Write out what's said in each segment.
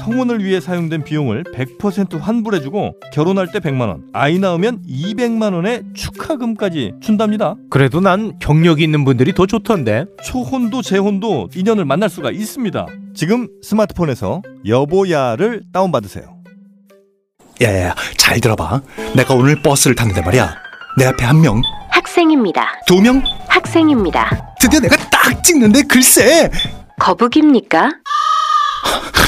성혼을 위해 사용된 비용을 100% 환불해주고 결혼할 때 100만 원, 아이 낳으면 200만 원의 축하금까지 준답니다. 그래도 난 경력이 있는 분들이 더 좋던데. 초혼도 재혼도 인연을 만날 수가 있습니다. 지금 스마트폰에서 여보야를 다운받으세요. 야야야 잘 들어봐 내가 오늘 버스를 탔는데 말이야 내 앞에 한 명 학생입니다. 두 명 학생입니다. 드디어 내가 딱 찍는데 글쎄 거북입니까?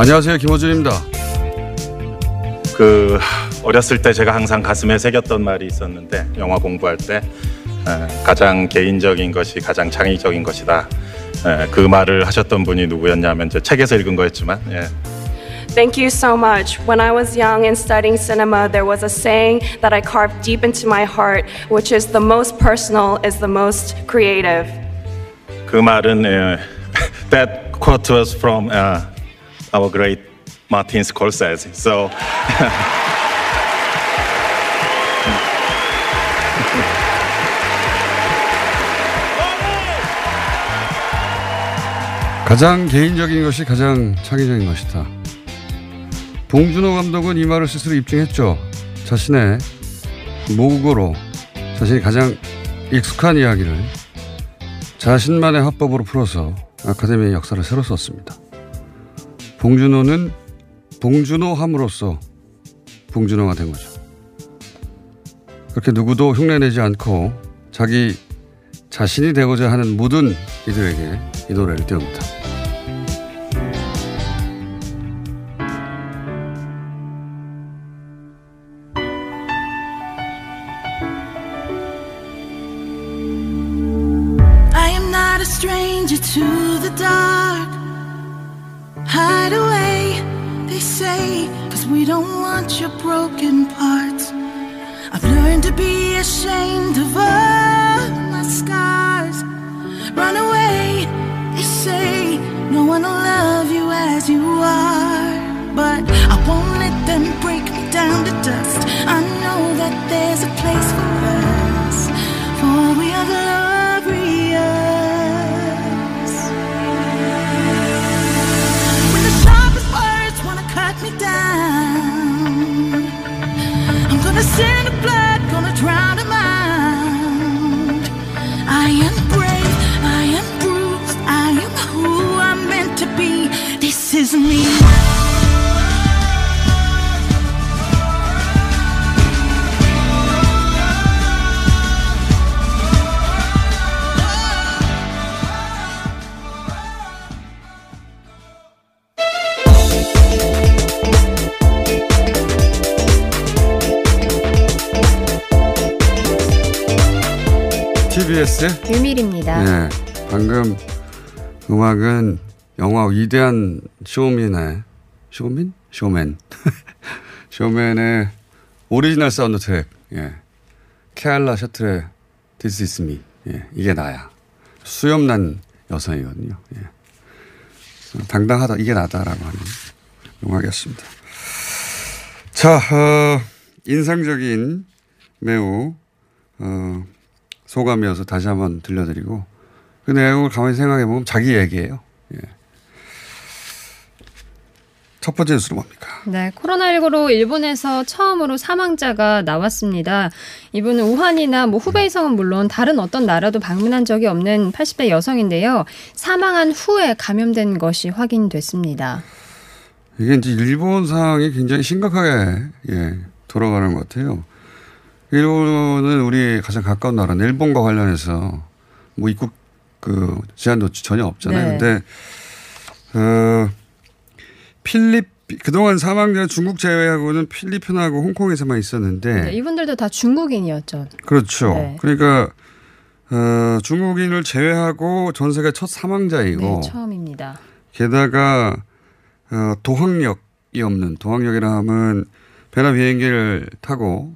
안녕하세요 김호준입니다. 그 어렸을 때 제가 항상 가슴에 새겼던 말이 있었는데 영화 공부할 때 에, 가장 개인적인 것이 가장 창의적인 것이다. 에, 그 말을 하셨던 분이 누구였냐면 저 책에서 읽은 거였지만 예. Thank you so much. When I was young and studying cinema, there was a saying that I carved deep into my heart, which is the most personal is the most creative. 그 말은 예, that quote was from uh, our great Martin Scorsese. So 가장 개인적인 것이 가장 창의적인 것이다. 봉준호 감독은 이 말을 스스로 입증했죠. 자신의 모국어로 자신이 가장 익숙한 이야기를 자신만의 화법으로 풀어서 아카데미의 역사를 새로 썼습니다. 봉준호는 봉준호 함으로써 봉준호가 된 거죠. 그렇게 누구도 흉내내지 않고 자기 자신이 되고자 하는 모든 이들에게 이 노래를 띄웁니다. 음악은 영화 위대한 쇼맨의 쇼맨? 쇼맨. 쇼맨의 오리지널 사운드 트랙. 예. 케알라 세틀의 This is me. 예. 이게 나야. 수염난 여성이거든요. 예. 당당하다. 이게 나다라고 하는 음악이었습니다. 자, 어, 인상적인 매우 어, 소감이어서 다시 한번 들려드리고 그 내용을 가만히 생각해 보면 자기 얘기예요. 예. 첫 번째 뉴스는 뭡니까? 네, 코로나19로 일본에서 처음으로 사망자가 나왔습니다. 이분은 우한이나 뭐 후베이성은 물론 다른 어떤 나라도 방문한 적이 없는 80대 여성인데요. 사망한 후에 감염된 것이 확인됐습니다. 이게 이제 일본 상황이 굉장히 심각하게 예, 돌아가는 것 같아요. 일본은 우리 가장 가까운 나라는 일본과 관련해서 뭐 입국 그 제한도 전혀 없잖아요. 네. 근데 어 필립 그동안 사망자 중국 제외하고는 필리핀하고 홍콩에서만 있었는데 네, 이분들도 다 중국인이었죠. 그렇죠. 네. 그러니까 어, 중국인을 제외하고 전 세계 첫 사망자이고 네, 처음입니다. 게다가 어, 도항력이 없는 도항력이라 하면 배나 비행기를 타고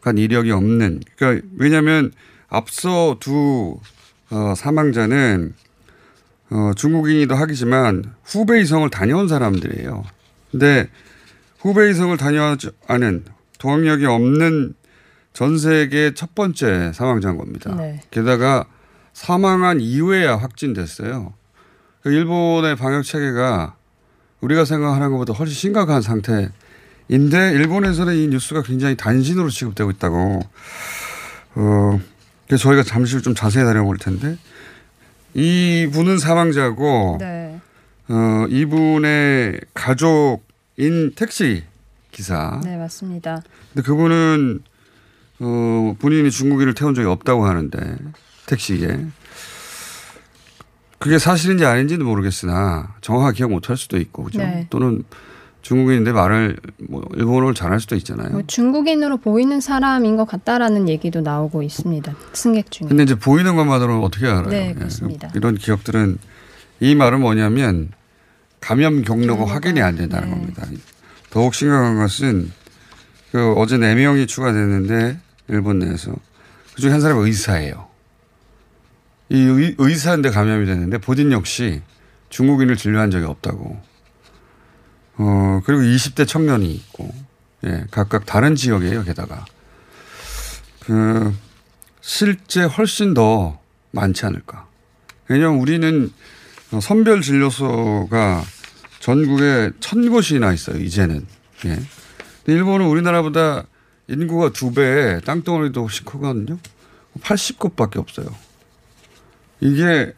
간 이력이 없는 그러니까 왜냐하면 앞서 두 어, 사망자는 어, 중국인이도 하기지만 후베이성을 다녀온 사람들이에요. 근데 후베이성을 다녀오지 않은 도항력이 없는 전 세계 첫 번째 사망자인 겁니다. 네. 게다가 사망한 이후에야 확진됐어요. 그 일본의 방역 체계가 우리가 생각하는 것보다 훨씬 심각한 상태인데 일본에서는 이 뉴스가 굉장히 단신으로 취급되고 있다고. 어, 그래서 저희가 잠시 후 좀 자세히 다뤄볼 텐데 이분은 사망자고 네. 어, 이분의 가족인 택시 기사. 네, 맞습니다. 근데 그분은 어, 본인이 중국인을 태운 적이 없다고 하는데 택시에 그게 사실인지 아닌지는 모르겠으나 정확하게 기억 못할 수도 있고 그죠? 네. 또는 중국인인데 말을 뭐 일본어를 잘할 수도 있잖아요. 뭐 중국인으로 보이는 사람인 것 같다라는 얘기도 나오고 있습니다. 승객 중에. 근데 이제 보이는 것만으로는 어떻게 알아요? 네, 예. 그렇습니다. 이런 기억들은 이 말은 뭐냐면 감염 경로가 확인이 안 된다는 네. 겁니다. 더욱 심각한 것은 그 어제 네 명이 추가됐는데 일본 내에서 그중에 한 사람이 의사예요. 이 의, 의사인데 감염이 됐는데 본인 역시 중국인을 진료한 적이 없다고. 어 그리고 20대 청년이 있고 예 각각 다른 지역이에요 게다가 그 실제 훨씬 더 많지 않을까. 왜냐하면 우리는 어, 선별 진료소가 전국에 천 곳이나 있어요, 이제는. 예. 일본은 우리나라보다 인구가 두 배, 땅덩어리도 훨씬 크거든요. 80곳 밖에 없어요. 이게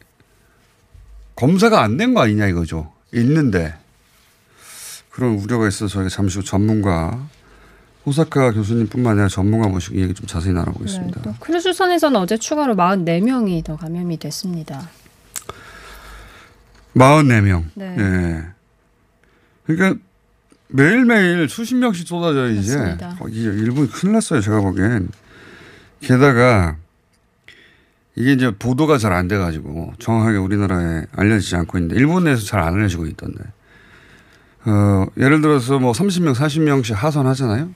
검사가 안 된 거 아니냐 이거죠. 있는데. 그런 우려가 있어서 저희가 잠시 후 전문가, 호사카 교수님뿐만 아니라 전문가 모시고 이 얘기 좀 자세히 네, 나눠보겠습니다. 또 크루즈선에서는 어제 추가로 44명이 더 감염이 됐습니다. 44명. 네. 예. 그러니까 매일매일 수십 명씩 쏟아져 이제. 맞습니다. 어, 일본이 큰일 났어요. 제가 보기엔. 게다가 이게 이제 보도가 잘 안 돼가지고 정확하게 우리나라에 알려지지 않고 있는데 일본 내에서 잘 안 알려지고 있던데. 어, 예를 들어서 뭐 30명, 40명씩 하선하잖아요.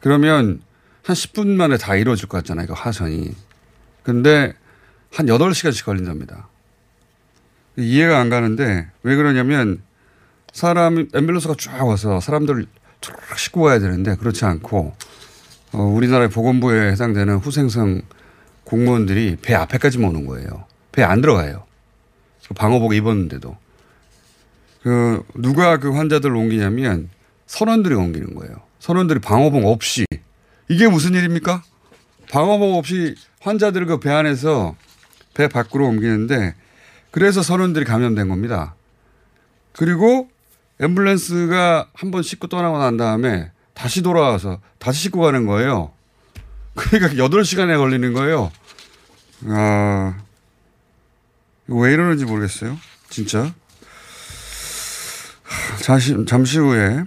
그러면 한 10분 만에 다 이루어질 것 같잖아요. 그 하선이. 근데 한 8시간씩 걸린답니다. 이해가 안 가는데 왜 그러냐면 사람 앰뷸런스가 쫙 와서 사람들을 쫙 싣고 가야 되는데 그렇지 않고 어, 우리나라의 보건부에 해당되는 후생성 공무원들이 배 앞에까지만 오는 거예요. 배안 들어가요. 그 방호복 입었는데도 그 누가 그 환자들을 옮기냐면 선원들이 옮기는 거예요. 선원들이 방호복 없이 이게 무슨 일입니까? 방호복 없이 환자들을 그 배 안에서 배 밖으로 옮기는데 그래서 선원들이 감염된 겁니다. 그리고 앰뷸런스가 한번 싣고 떠나고 난 다음에 다시 돌아와서 다시 싣고 가는 거예요. 그러니까 8시간에 걸리는 거예요. 아, 왜 이러는지 모르겠어요. 진짜. 잠시, 잠시 후에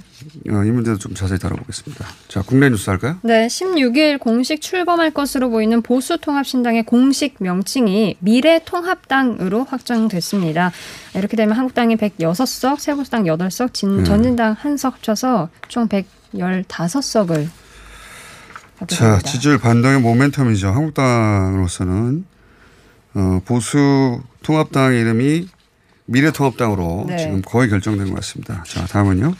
어, 이 문제도 좀 자세히 다뤄보겠습니다. 자, 국내 뉴스 할까요? 네, 16일 공식 출범할 것으로 보이는 보수통합신당의 공식 명칭이 미래통합당으로 확정됐습니다. 이렇게 되면 한국당이 106석, 세보수당 8석, 진, 음. 전진당 1석 합쳐서 총 115석을 자, 지지율 반등의 모멘텀이죠. 한국당으로서는 어, 보수 통합당 이름이 미래통합당으로 네. 지금 거의 결정된 것 같습니다. 자, 다음은요.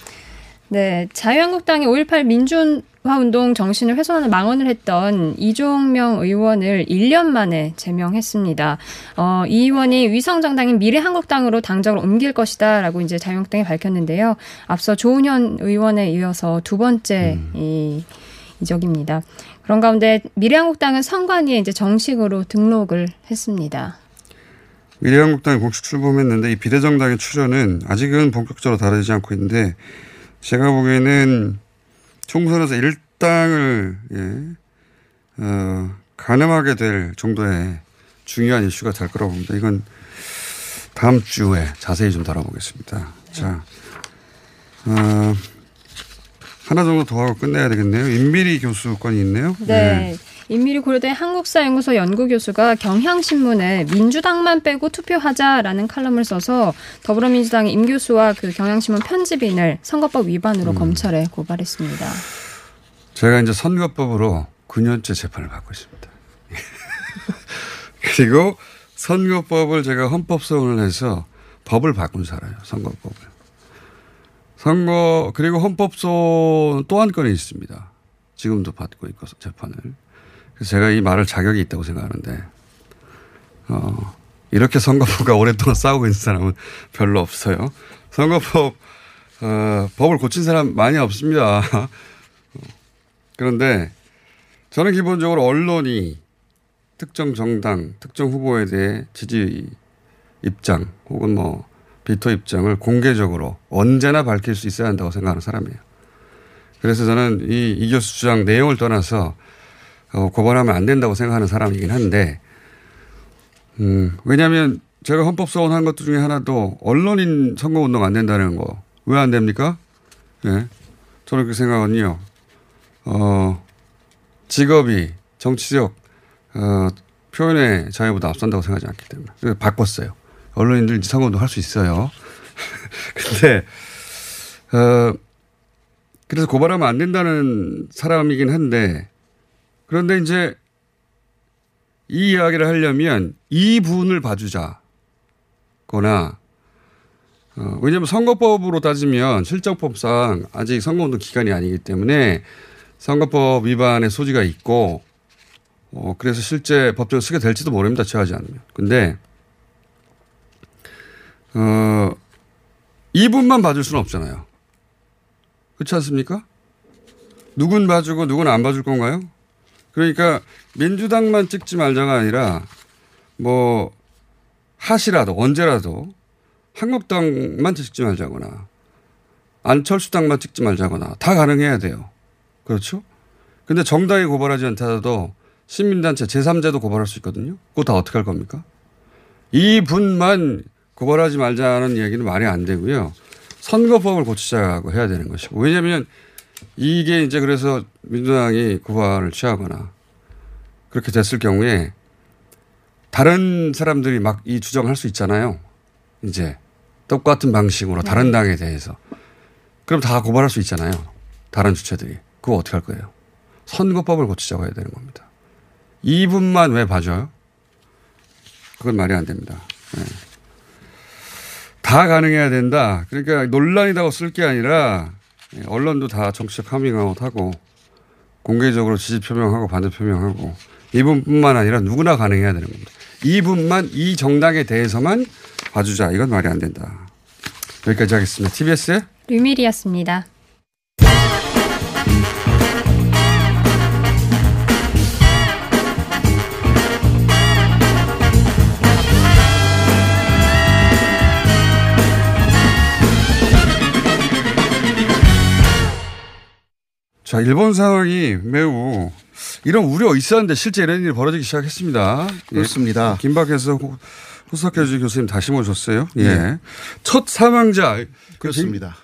네, 자유한국당이 5.18 민주화 운동 정신을 훼손하는 망언을 했던 이종명 의원을 1년 만에 제명했습니다. 어, 이 의원이 위성정당인 미래한국당으로 당적을 옮길 것이다 라고 이제 자유한국당이 밝혔는데요. 앞서 조은현 의원에 이어서 두 번째 이 이적입니다. 그런 가운데 미래한국당은 선관위에 이제 정식으로 등록을 했습니다. 미래한국당이 공식 출범했는데 이 비례정당의 출연은 아직은 본격적으로 다루지 않고 있는데 제가 보기에는 총선에서 일당을 예, 어, 가늠하게 될 정도의 중요한 이슈가 될 거라고 봅니다. 이건 다음 주에 자세히 좀 다뤄보겠습니다. 자, 어, 하나 정도 더 하고 끝내야 되겠네요. 임미리 교수 건이 있네요. 네. 임미리 고려대 한국사연구소 연구교수가 경향신문에 민주당만 빼고 투표하자라는 칼럼을 써서 더불어민주당의 임 교수와 그 경향신문 편집인을 선거법 위반으로 검찰에 고발했습니다. 제가 이제 선거법으로 9년째 재판을 받고 있습니다. 그리고 선거법을 제가 헌법소원을 해서 법을 바꾼 사람이에요. 선거법을. 선거 그리고 헌법소원 또 한 건이 있습니다. 지금도 받고 있고 재판을. 그래서 제가 이 말을 자격이 있다고 생각하는데 어, 이렇게 선거법과 오랫동안 싸우고 있는 사람은 별로 없어요. 선거법 어, 법을 고친 사람 많이 없습니다. 그런데 저는 기본적으로 언론이 특정 정당, 특정 후보에 대해 지지 입장 혹은 뭐 비토 입장을 공개적으로 언제나 밝힐 수 있어야 한다고 생각하는 사람이에요. 그래서 저는 이, 이 교수 주장 내용을 떠나서 어, 고발하면 안 된다고 생각하는 사람이긴 한데, 음, 왜냐하면 제가 헌법소원 한 것들 중에 하나도 언론인 선거운동 안 된다는 거. 왜 안 됩니까? 예. 저는 그렇게 생각하거든요. 어, 직업이 정치적, 어, 표현의 자유보다 앞선다고 생각하지 않기 때문에. 그래서 바꿨어요. 언론인들 선거운동 할 수 있어요. 근데, 어, 그래서 고발하면 안 된다는 사람이긴 한데, 그런데 이제 이 이야기를 하려면 이 부분을 봐주자. 거나, 어, 왜냐하면 선거법으로 따지면 실정법상 아직 선거운동 기간이 아니기 때문에 선거법 위반의 소지가 있고, 어, 그래서 실제 법정을 쓰게 될지도 모릅니다. 취하지 않으면. 근데, 어, 이분만 봐줄 수는 없잖아요. 그렇지 않습니까? 누군 봐주고 누군 안 봐줄 건가요? 그러니까 민주당만 찍지 말자가 아니라 뭐 하시라도 언제라도 한국당만 찍지 말자거나 안철수당만 찍지 말자거나 다 가능해야 돼요. 그렇죠? 근데 정당이 고발하지 않더라도 시민단체 제3자도 고발할 수 있거든요. 그거 다 어떻게 할 겁니까? 이분만 고발하지 말자는 이야기는 말이 안 되고요. 선거법을 고치자고 해야 되는 것이고. 왜냐하면 이게 이제 그래서 민주당이 고발을 취하거나 그렇게 됐을 경우에 다른 사람들이 막 이 주장할 수 있잖아요. 이제 똑같은 방식으로 다른 당에 대해서. 그럼 다 고발할 수 있잖아요. 다른 주체들이. 그거 어떻게 할 거예요? 선거법을 고치자고 해야 되는 겁니다. 이분만 왜 봐줘요? 그건 말이 안 됩니다. 네. 다 가능해야 된다. 그러니까 논란이라고 쓸 게 아니라 예, 언론도 다 정치적 카밍아웃 하고 공개적으로 지지 표명하고 반대 표명하고 이분뿐만 아니라 누구나 가능해야 되는 겁니다. 이분만 이 정당에 대해서만 봐주자. 이건 말이 안 된다. 여기까지 하겠습니다. TBS의 류밀이었습니다. 자, 일본 상황이 매우 이런 우려 있었는데 실제 이런 일이 벌어지기 시작했습니다. 그렇습니다. 예, 김박에서 호사케주 교수님 다시 모셨어요. 예. 네. 첫 사망자 그렇습니다.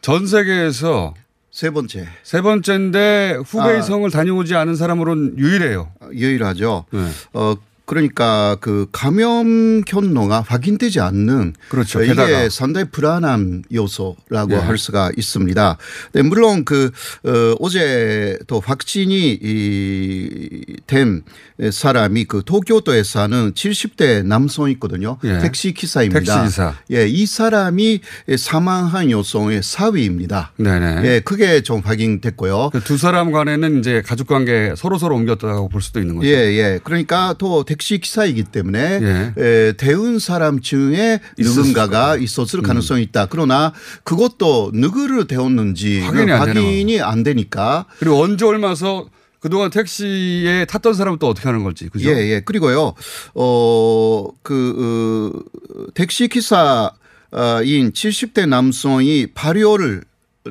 전 세계에서 세 번째. 세 번째인데 후베이성을 아. 다녀오지 않은 사람으로는 유일해요. 유일하죠. 네. 어 그러니까 그 감염 경로가 확인되지 않는 그렇죠. 어, 이게. 상당히 불안한 요소라고 예. 할 수가 있습니다. 네, 물론 그 어, 어제 또 확진이 이된 사람이 그 도쿄도에 사는 70대 남성 있거든요. 예. 택시 기사입니다. 택시 기사. 예, 이 사람이 사망한 요소의 4위입니다. 네네. 예, 그게 좀 확인됐고요. 그 두 사람 간에는 이제 가족 관계 서로 서로 옮겼다고 볼 수도 있는 거죠. 예, 예. 그러니까 또 택시 기사이기 때문에 예. 에, 대운 사람 중에 누군가가 있었을 가능성이 있다. 그러나 그것도 누구를 대웠는지 확인이 안 확인이 안 되니까 그리고 언제 얼마서 그동안 택시에 탔던 사람은 또 어떻게 하는 걸지. 그죠? 예, 예. 그리고요, 어, 그, 어, 택시 기사인 70대 남성이 발효를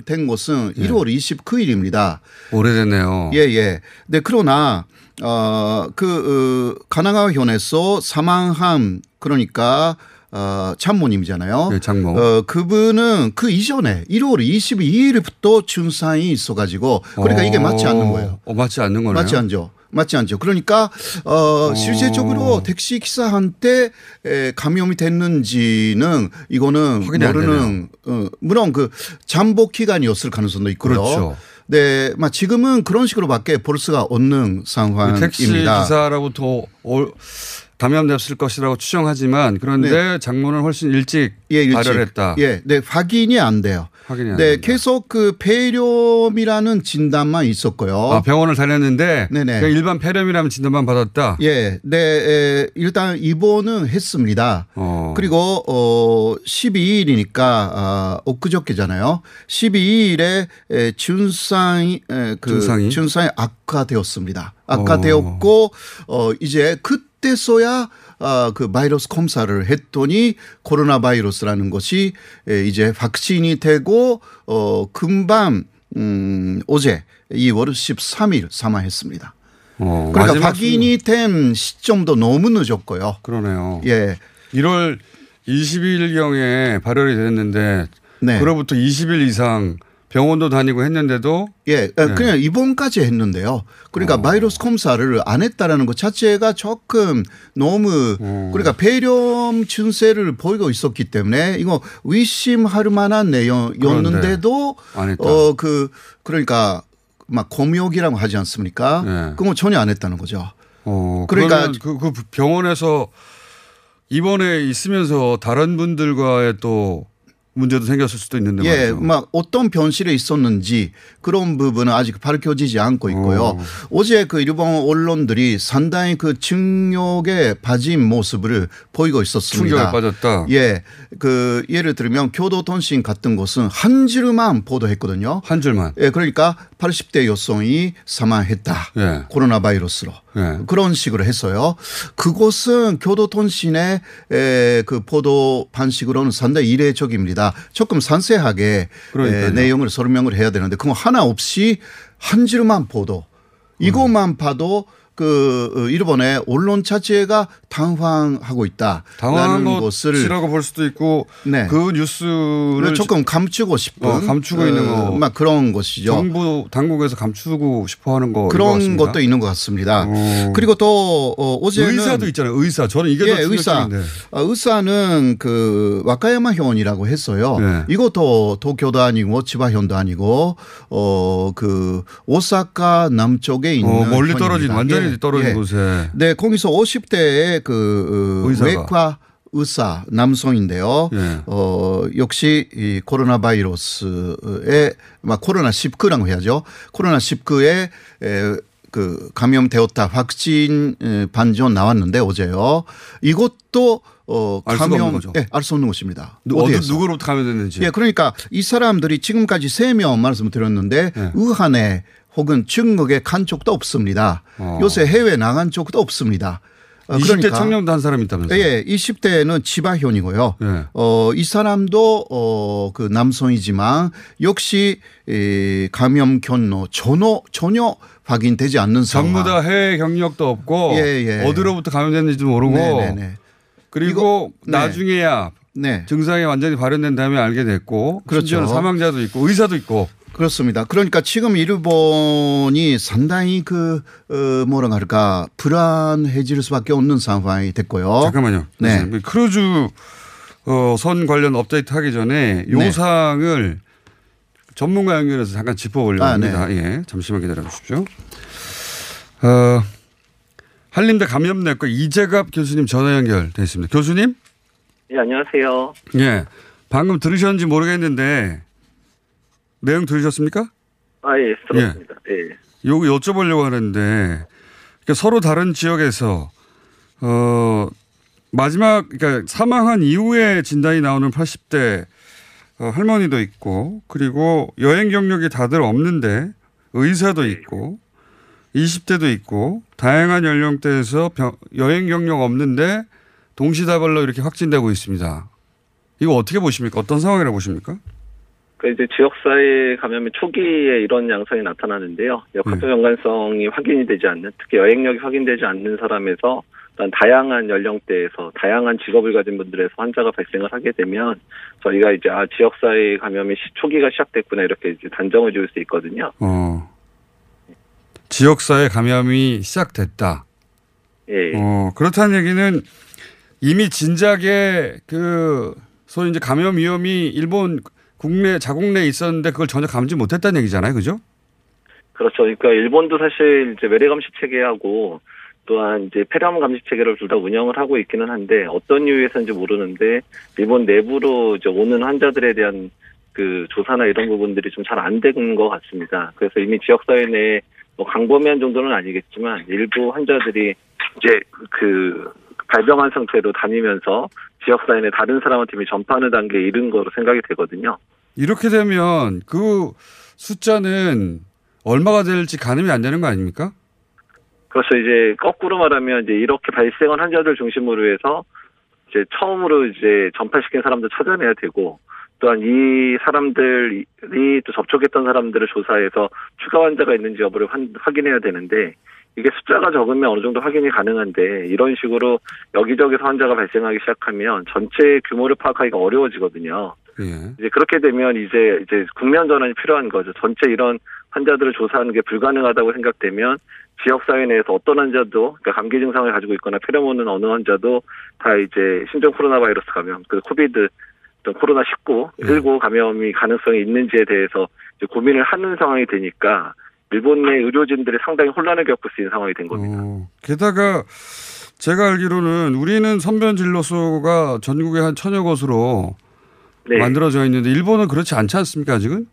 된 것은 예. 1월 29일입니다. 오래됐네요. 예, 예. 네, 그러나, 어, 그, 어, 가나가 현에서 사망한, 그러니까, 어, 참모님이잖아요. 네, 장모. 어, 그분은 그 이전에 1월 22일부터 증상이 있어가지고, 그러니까 이게 맞지 않는 거예요. 어, 맞지 않는 거네요. 맞지 않죠. 맞지 않죠. 그러니까 어 실제적으로 택시 기사한테 에, 감염이 됐는지는 이거는 모르는 어, 물론 그 잠복 기간이었을 가능성도 있고요. 그렇죠. 네, 막 지금은 그런 식으로밖에 볼 수가 없는 그 상황입니다. 택시 기사라고부터 올- 감염됐을 것이라고 추정하지만 그런데 네. 장모는 훨씬 일찍, 예, 일찍. 발열했다. 예, 네, 확인이 안 돼요. 네. 계속 그 폐렴이라는 진단만 있었고요. 아, 병원을 다녔는데 네네. 그냥 일반 폐렴이라면 진단만 받았다. 예, 네, 에, 일단 입원은 했습니다. 어. 그리고 어 12일이니까 아, 엊그저께잖아요. 12일에 에, 증상이 에, 그 증상이? 증상이 악화되었습니다. 악화되었고 어 이제 그때서야 아, 그 바이러스 검사를 했더니 코로나 바이러스라는 것이 에, 이제 확진이 되고 어 금방 음 어제 2월 13일 사망했습니다. 어, 그러니까 확인이 된 시점도 너무 늦었고요. 그러네요. 예. 1월 20일 경에 발열이 됐는데 네. 그로부터 20일 이상 병원도 다니고 했는데도 예, 네. 그냥 입원까지 했는데요. 그러니까 바이러스 검사를 안 했다라는 것 자체가 조금 너무 그러니까 폐렴 증세를 보이고 있었기 때문에 이거 의심할 만한 내용이었는데도. 어 그 그러니까 막 검역이라고 하지 않습니까? 네. 그건 전혀 안 했다는 거죠. 어, 그러니까 그러니까 그, 그 병원에서 입원해 있으면서 다른 분들과의 또 문제도 생겼을 수도 있는데 예, 말이죠. 막 어떤 변실에 있었는지 그런 부분은 아직 밝혀지지 않고 있고요. 어. 어제 그 일본 언론들이 상당히 그 증욕에 빠진 모습을 보이고 있었습니다. 충격에 빠졌다. 예, 그 예를 들면 교도통신 같은 것은 한 줄만 보도했거든요. 한 줄만. 예, 그러니까 80대 여성이 사망했다. 예. 코로나 바이러스로. 예. 그런 식으로 했어요. 그것은 교도통신의 에, 그 보도 방식으로는 상당히 이례적입니다. 조금 상세하게. 에, 내용을 설명을 해야 되는데 그거 하나 없이 한 줄만 보도 이것만 봐도 그 어, 일본의 언론 자체가 당황하고 있다. 당황한 것을 것이라고 볼 수도 있고 네. 그 뉴스를 조금 감추고 싶은 어, 감추고 있는 거. 막 그런 것이죠. 정부 당국에서 감추고 싶어 하는 거 그런 것도 있는 것 같습니다. 어. 그리고 또 어, 어제는 의사도 있잖아요. 의사. 저는 이게 예, 더 의사. 어, 의사는 그 와카야마 현이라고 했어요. 네. 이것도 도쿄도 아니고 치바현도 아니고 어 그 오사카 남쪽에 있는 어, 멀리 떨어진. 완전히 예, 떨어진 예. 곳에. 네, 거기서 50대의 그 어, 의사가. 외과 의사 남성인데요. 예. 어 역시 이 코로나 바이러스에 막 코로나 19라고 해야죠. 코로나 19에 에, 그 감염되었다 확진 에, 반전 나왔는데 어제요. 이것도 어 감염. 예, 알 수 없는 것입니다. 누, 어디? 누구로부터 감염됐는지. 예, 그러니까 이 사람들이 지금까지 세 명 말씀드렸는데 예. 우한에 혹은 중국에 간 적도 없습니다. 어. 요새 해외 나간 적도 없습니다. 어, 20대 청년도 한 사람 있다면서요. 예, 20대는 지바현이고요. 예. 어, 이 사람도 어, 그 남성이지만 역시 에, 감염 경로 전혀 전혀 확인되지 않는 상황. 전부 다 해외 경력도 없고 예, 예. 어디로부터 감염됐는지도 모르고 네, 네, 네. 그리고 이거- 네. 나중에야 네. 증상이 완전히 발현된 다음에 알게 됐고 그렇죠. 심지어는 사망자도 있고 의사도 있고 그렇습니다. 그러니까 지금 일본이 상당히 그, 어, 뭐라 할까, 불안해질 수밖에 없는 상황이 됐고요. 잠깐만요. 네. 교수님. 크루즈 어, 선 관련 업데이트 하기 전에 네. 요상을 전문가 연결해서 잠깐 짚어보려고 아, 합니다. 예, 잠시만 기다려 주십시오. 어, 한림대 감염내과 이재갑 교수님 전화 연결돼 있습니다. 교수님? 예, 안녕하세요. 예. 방금 들으셨는지 모르겠는데 내용 들으셨습니까? 아, 예, 들었습니다. 예. 요거 여쭤보려고 하는데 그러니까 서로 다른 지역에서 어 마지막 그러니까 사망한 이후에 진단이 나오는 80대 어, 할머니도 있고 그리고 여행 경력이 다들 없는데 의사도 있고 20대도 있고 다양한 연령대에서 병- 여행 경력 없는데 동시다발로 이렇게 확진되고 있습니다. 이거 어떻게 보십니까? 어떤 상황이라고 보십니까? 그 이제 지역사회 감염의 초기에 이런 양상이 나타나는데요. 역학적 연관성이 확인이 되지 않는, 특히 여행력이 확인되지 않는 사람에서 다양한 연령대에서 다양한 직업을 가진 분들에서 환자가 발생을 하게 되면 저희가 이제 아 지역사회 감염이 시- 초기가 시작됐구나 이렇게 이제 단정을 지을 수 있거든요. 어. 지역사회 감염이 시작됐다. 예. 어, 그렇다는 얘기는 이미 진작에 그 소위 이제 감염 위험이 일본 국내 자국 내에 있었는데 그걸 전혀 감지 못했다는 얘기잖아요, 그죠? 그렇죠. 그러니까 일본도 사실 이제 외래 감시 체계하고 또한 이제 폐렴 감시 체계를 둘 다 운영을 하고 있기는 한데 어떤 이유에서인지 모르는데 일본 내부로 이제 오는 환자들에 대한 그 조사나 이런 부분들이 좀 잘 안 된 것 같습니다. 그래서 이미 지역사회 내에 뭐 강범위한 정도는 아니겠지만 일부 환자들이 이제 그 발병한 상태로 다니면서 지역사회 내 다른 사람한테 이미 전파하는 단계에 이른 거로 생각이 되거든요. 이렇게 되면 그 숫자는 얼마가 될지 가늠이 안 되는 거 아닙니까? 그래서 이제 거꾸로 말하면 이제 이렇게 발생한 환자들 중심으로 해서 이제 처음으로 이제 전파시킨 사람들 찾아내야 되고 또한 이 사람들이 또 접촉했던 사람들을 조사해서 추가 환자가 있는지 여부를 환- 확인해야 되는데 이게 숫자가 적으면 어느 정도 확인이 가능한데 이런 식으로 여기저기서 환자가 발생하기 시작하면 전체 규모를 파악하기가 어려워지거든요. 예. 이제 그렇게 되면 이제 이제 국면 전환이 필요한 거죠. 전체 이런 환자들을 조사하는 게 불가능하다고 생각되면 지역 사회 내에서 어떤 환자도 그러니까 감기 증상을 가지고 있거나 폐렴 오는 어느 환자도 다 이제 신종 코로나 바이러스 감염, 그 코비드 또 코로나 19, 19 감염이 가능성이 있는지에 대해서 이제 고민을 하는 상황이 되니까 일본 내 의료진들이 상당히 혼란을 겪을 수 있는 상황이 된 겁니다. 어, 게다가 제가 알기로는 우리는 선변 진료소가 전국에 한 천여 곳으로 네. 만들어져 있는데 일본은 그렇지 않지 않습니까 아직은?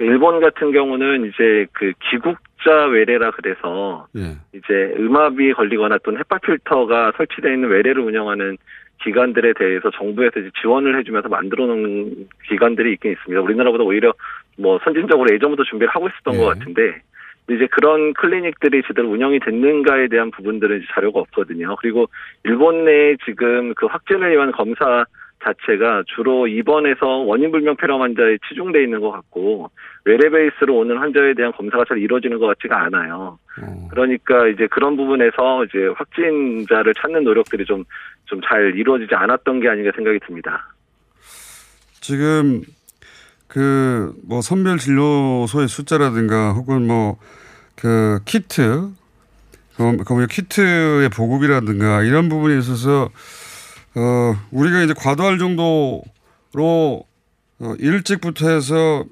일본 같은 경우는 이제 그 기국자 외래라 그래서 예. 이제 음압이 걸리거나 또는 햇발 필터가 설치되어 있는 외래를 운영하는 기관들에 대해서 정부에서 이제 지원을 해주면서 만들어 놓은 기관들이 있긴 있습니다. 우리나라보다 오히려 뭐 선진적으로 예전부터 준비를 하고 있었던 것 같은데 이제 그런 클리닉들이 제대로 운영이 됐는가에 대한 부분들은 자료가 없거든요. 그리고 일본 내에 지금 그 확진을 위한 검사 자체가 주로 입원해서 원인 불명 폐렴 환자에 치중돼 있는 것 같고 외래 베이스로 오는 환자에 대한 검사가 잘 이루어지는 것 같지가 않아요. 그러니까 이제 그런 부분에서 이제 확진자를 찾는 노력들이 좀 좀 잘 이루어지지 않았던 게 아닌가 생각이 듭니다. 지금 그 뭐 선별 진료소의 숫자라든가 혹은 뭐 그 키트 검역 키트의 보급이라든가 이런 부분에 있어서 어 우리가 이제 과도할 정도로 어 일찍부터 해서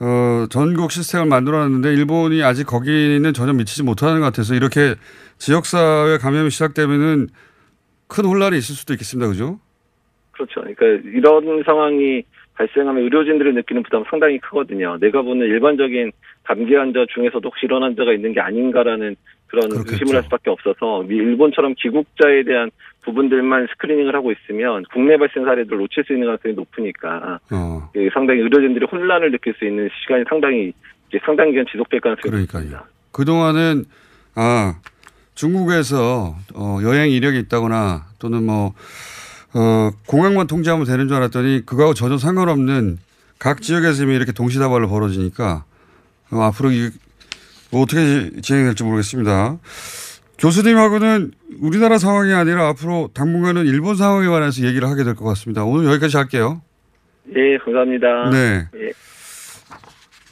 어 전국 시스템을 만들어놨는데 일본이 아직 거기는 전혀 미치지 못하는 것 같아서 이렇게 지역사회 감염이 시작되면은 큰 혼란이 있을 수도 있겠습니다, 그죠? 그렇죠. 그러니까 이런 상황이 발생하면 의료진들이 느끼는 부담 상당히 크거든요. 내가 보는 일반적인 감기 환자 중에서도 혹시 이런 환자가 있는 게 아닌가라는 그런 의심을 할 수밖에 없어서 미- 일본처럼 기국자에 대한 부분들만 스크리닝을 하고 있으면 국내 발생 사례들 놓칠 수 있는 가능성이 높으니까 어. 예, 상당히 의료진들이 혼란을 느낄 수 있는 시간이 상당히 이제 상당 기간 지속될 가능성이 그러니까요. 그 동안은 아 중국에서 어, 여행 이력이 있다거나 또는 뭐 어, 공항만 통제하면 되는 줄 알았더니 그거하고 전혀 상관없는 각 지역에서 이미 이렇게 동시다발로 벌어지니까 어, 앞으로 이, 뭐 어떻게 진행될지 모르겠습니다. 교수님하고는 우리나라 상황이 아니라 앞으로 당분간은 일본 상황에 관해서 얘기를 하게 될 것 같습니다. 오늘 여기까지 할게요. 예, 감사합니다. 네. 예.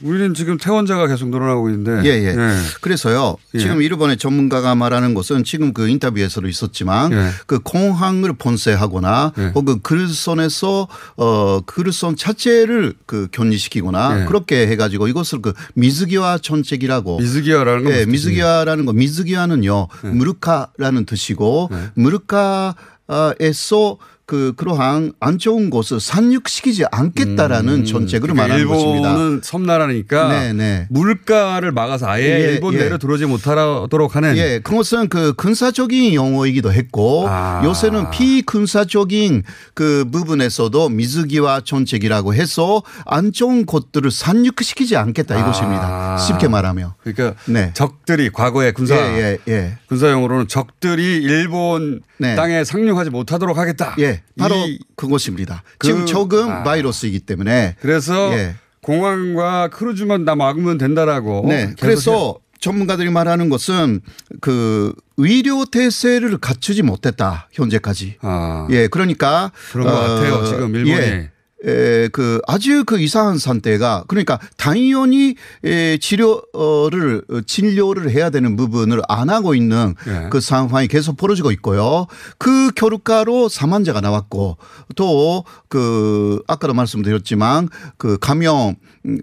우리는 지금 퇴원자가 계속 늘어나고 있는데. 예, 예. 네. 그래서요. 예. 지금 일본의 전문가가 말하는 것은 지금 그 인터뷰에서도 있었지만 예. 그 공항을 본세하거나 예. 혹은 그릇선에서 어 그릇선 자체를 그 견리시키거나 예. 그렇게 해가지고 이것을 그 미즈기와 전책이라고 미즈기와라는 건 예, 미즈기와라는 거 미즈기와는요 무르카라는 뜻이고 무르카에서 그 그러한 안 좋은 것을 산육시키지 않겠다라는 전책으로 그러니까 말하는 것입니다. 일본은 섬나라니까 네, 네. 물가를 막아서 아예 예, 일본 예. 내로 들어오지 못하도록 하는 예, 그것은 그 군사적인 용어이기도 했고 아. 요새는 비군사적인 그 부분에서도 미즈기와 전책이라고 해서 안 좋은 것들을 산육시키지 않겠다 이것입니다. 아. 쉽게 말하면. 그러니까 네. 적들이 과거에 군사 예, 예, 예. 군사 용어로는 적들이 일본 네. 땅에 상륙하지 못하도록 하겠다. 예, 바로 이- 그것입니다. 그- 지금 적은 아. 바이러스이기 때문에 그래서 예. 공항과 크루즈만 다 막으면 된다라고. 네. 그래서 전문가들이 말하는 것은 그 의료 대세를 갖추지 못했다 현재까지. 아. 예, 그러니까 그런 것 같아요, 지금 일본이. 예. 에, 그 아주 그 이상한 상태가 그러니까 당연히 에, 치료를 어, 진료를 해야 되는 부분을 안 하고 있는 예. 그 상황이 계속 벌어지고 있고요. 그 결과로 사망자가 나왔고 또 그 아까도 말씀드렸지만 그 감염 음,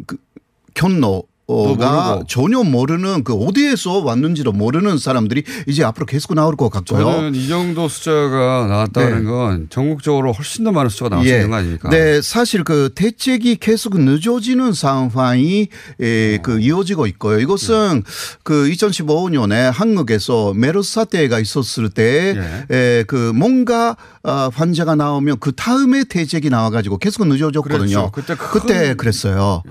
그견 노가 모르고. 전혀 모르는 그 어디에서 왔는지도 모르는 사람들이 이제 앞으로 계속 나올 것 같고요. 저는 이 정도 숫자가 나왔다는 네. 건 전국적으로 훨씬 더 많은 숫자가 나올 수 있는 거 아닙니까? 네, 사실 그 대책이 계속 늦어지는 상황이 에, 그 이어지고 있고요. 이것은 그 2015년에 한국에서 메르스 사태가 있었을 때, 에, 그 뭔가 어, 환자가 나오면 그 다음에 대책이 나와가지고 계속 늦어졌거든요. 그랬죠. 그때 큰- 그때 그랬어요.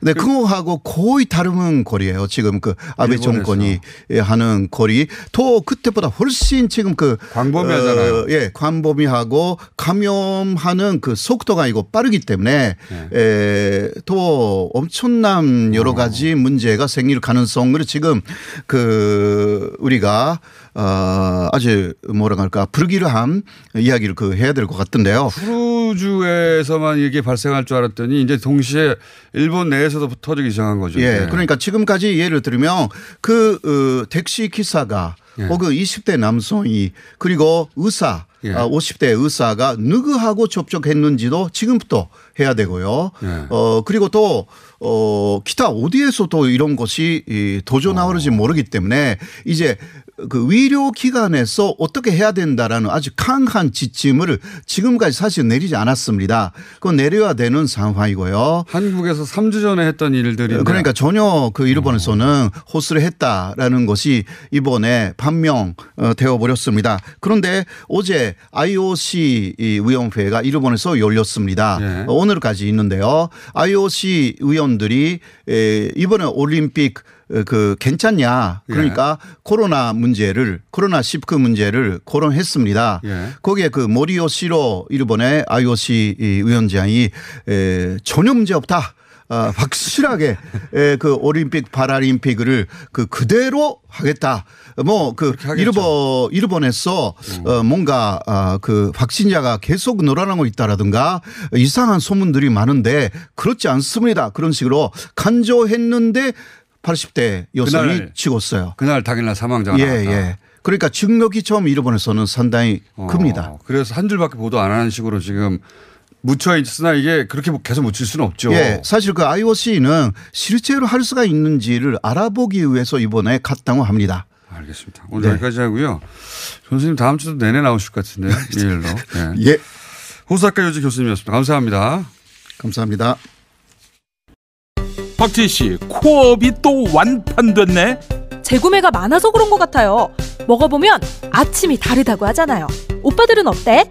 네, 그거하고 거의 다른 거리예요. 지금 그 아베 일본에서. 정권이 하는 거리. 또 그때보다 훨씬 지금 그 광범위하잖아요. 어, 예, 광범위하고 감염하는 그 속도가 이거 빠르기 때문에 네. 에, 또 엄청난 여러 가지 문제가 생길 가능성을 지금 그 우리가 어, 아주 뭐라 할까 불길한 이야기를 그 해야 될 것 같은데요. 크루즈에서만 이게 발생할 줄 알았더니 이제 동시에 일본 내에서도 터지기 시작한 거죠. 예, 네. 그러니까 지금까지 예를 들면 그 어, 택시 기사가 예. 혹은 20대 남성이 그리고 의사 예. 아, 50대 의사가 누구하고 접촉했는지도 지금부터 해야 되고요. 예. 어 그리고 또 어, 기타 어디에서 또 이런 것이 이 도저 나오는지 모르기 때문에 이제 그 의료 기관에서 어떻게 해야 된다라는 아주 강한 지침을 지금까지 사실 내리지 않았습니다. 그건 내려야 되는 상황이고요. 한국에서 3주 전에 했던 일들인데 그러니까 전혀 그 일본에서는 호스를 했다라는 것이 이번에 판명 어, 되어 버렸습니다. 그런데 어제 IOC 이 위원회가 일본에서 열렸습니다. 예. 어, 오늘까지 있는데요. IOC 위원들이 에, 이번에 올림픽 어, 그 괜찮냐 그러니까 코로나 문제를 코로나 19 문제를 거론했습니다. 예. 거기에 그 모리오 시로 일본의 IOC 이 위원장이 에, 전혀 문제 없다. 아, 확실하게 에, 그 올림픽 파라림픽을 그 그대로 하겠다. 뭐그 일본 일본에서 어, 뭔가 아, 그 확진자가 계속 늘어나고 있다라든가 이상한 소문들이 많은데 그렇지 않습니다. 그런 식으로 간조했는데 80대 여성이 그날 죽었어요. 그날 당일날 사망자가 예, 나왔다. 예. 그러니까 증력이 처음 일본에서는 상당히 큽니다. 어, 그래서 한 줄밖에 보도 안 하는 식으로 지금 묻혀 있으나 이게 그렇게 계속 묻힐 수는 없죠. 예, 사실 그 IOC는 실제로 할 수가 있는지를 알아보기 위해서 이번에 갔다고 합니다. 알겠습니다. 오늘 네. 여기까지 하고요. 교수님 다음 주도 내내 나오실 것 같은데 이 일로. 예. 예. 호사카 요지 교수님이었습니다. 감사합니다. 감사합니다. 박지희 씨, 코업이 또 완판됐네. 재구매가 많아서 그런 것 같아요. 먹어보면 아침이 다르다고 하잖아요. 오빠들은 어때?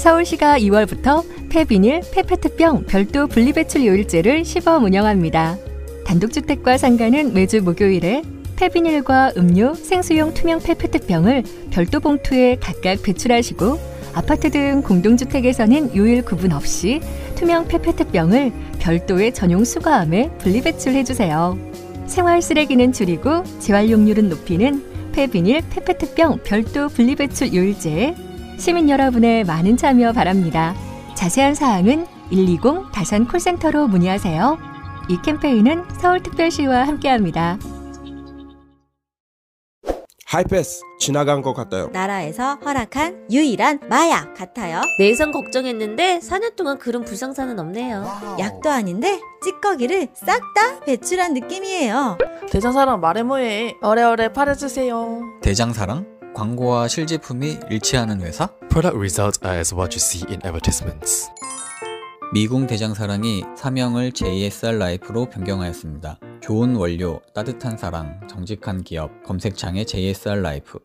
서울시가 2월부터 폐비닐, 폐페트병 별도 분리배출 요일제를 시범 운영합니다. 단독주택과 상가는 매주 목요일에 폐비닐과 음료, 생수용 투명 폐페트병을 별도 봉투에 각각 배출하시고 아파트 등 공동주택에서는 요일 구분 없이 투명 페페트병을 별도의 전용 수거함에 분리배출해주세요. 생활 쓰레기는 줄이고 재활용률은 높이는 폐비닐 페페트병 별도 분리배출 요일제에 시민 여러분의 많은 참여 바랍니다. 자세한 사항은 120 다산 콜센터로 문의하세요. 이 캠페인은 서울특별시와 함께합니다. 하이패스 지나간 것 같아요. 나라에서 허락한 유일한 마약 같아요. 내성 걱정했는데 4년 동안 그런 불상사는 없네요. 약도 아닌데 찌꺼기를 싹 다 배출한 느낌이에요. 대장사랑 말해 뭐해. 어래어래 팔아주세요. 대장사랑 광고와 실제품이 일치하는 회사? Product results are as what you see in advertisements. 미궁 대장사랑이 사명을 JSR 라이프로 변경하였습니다. 좋은 원료, 따뜻한 사랑, 정직한 기업, 검색창에 JSR 라이프.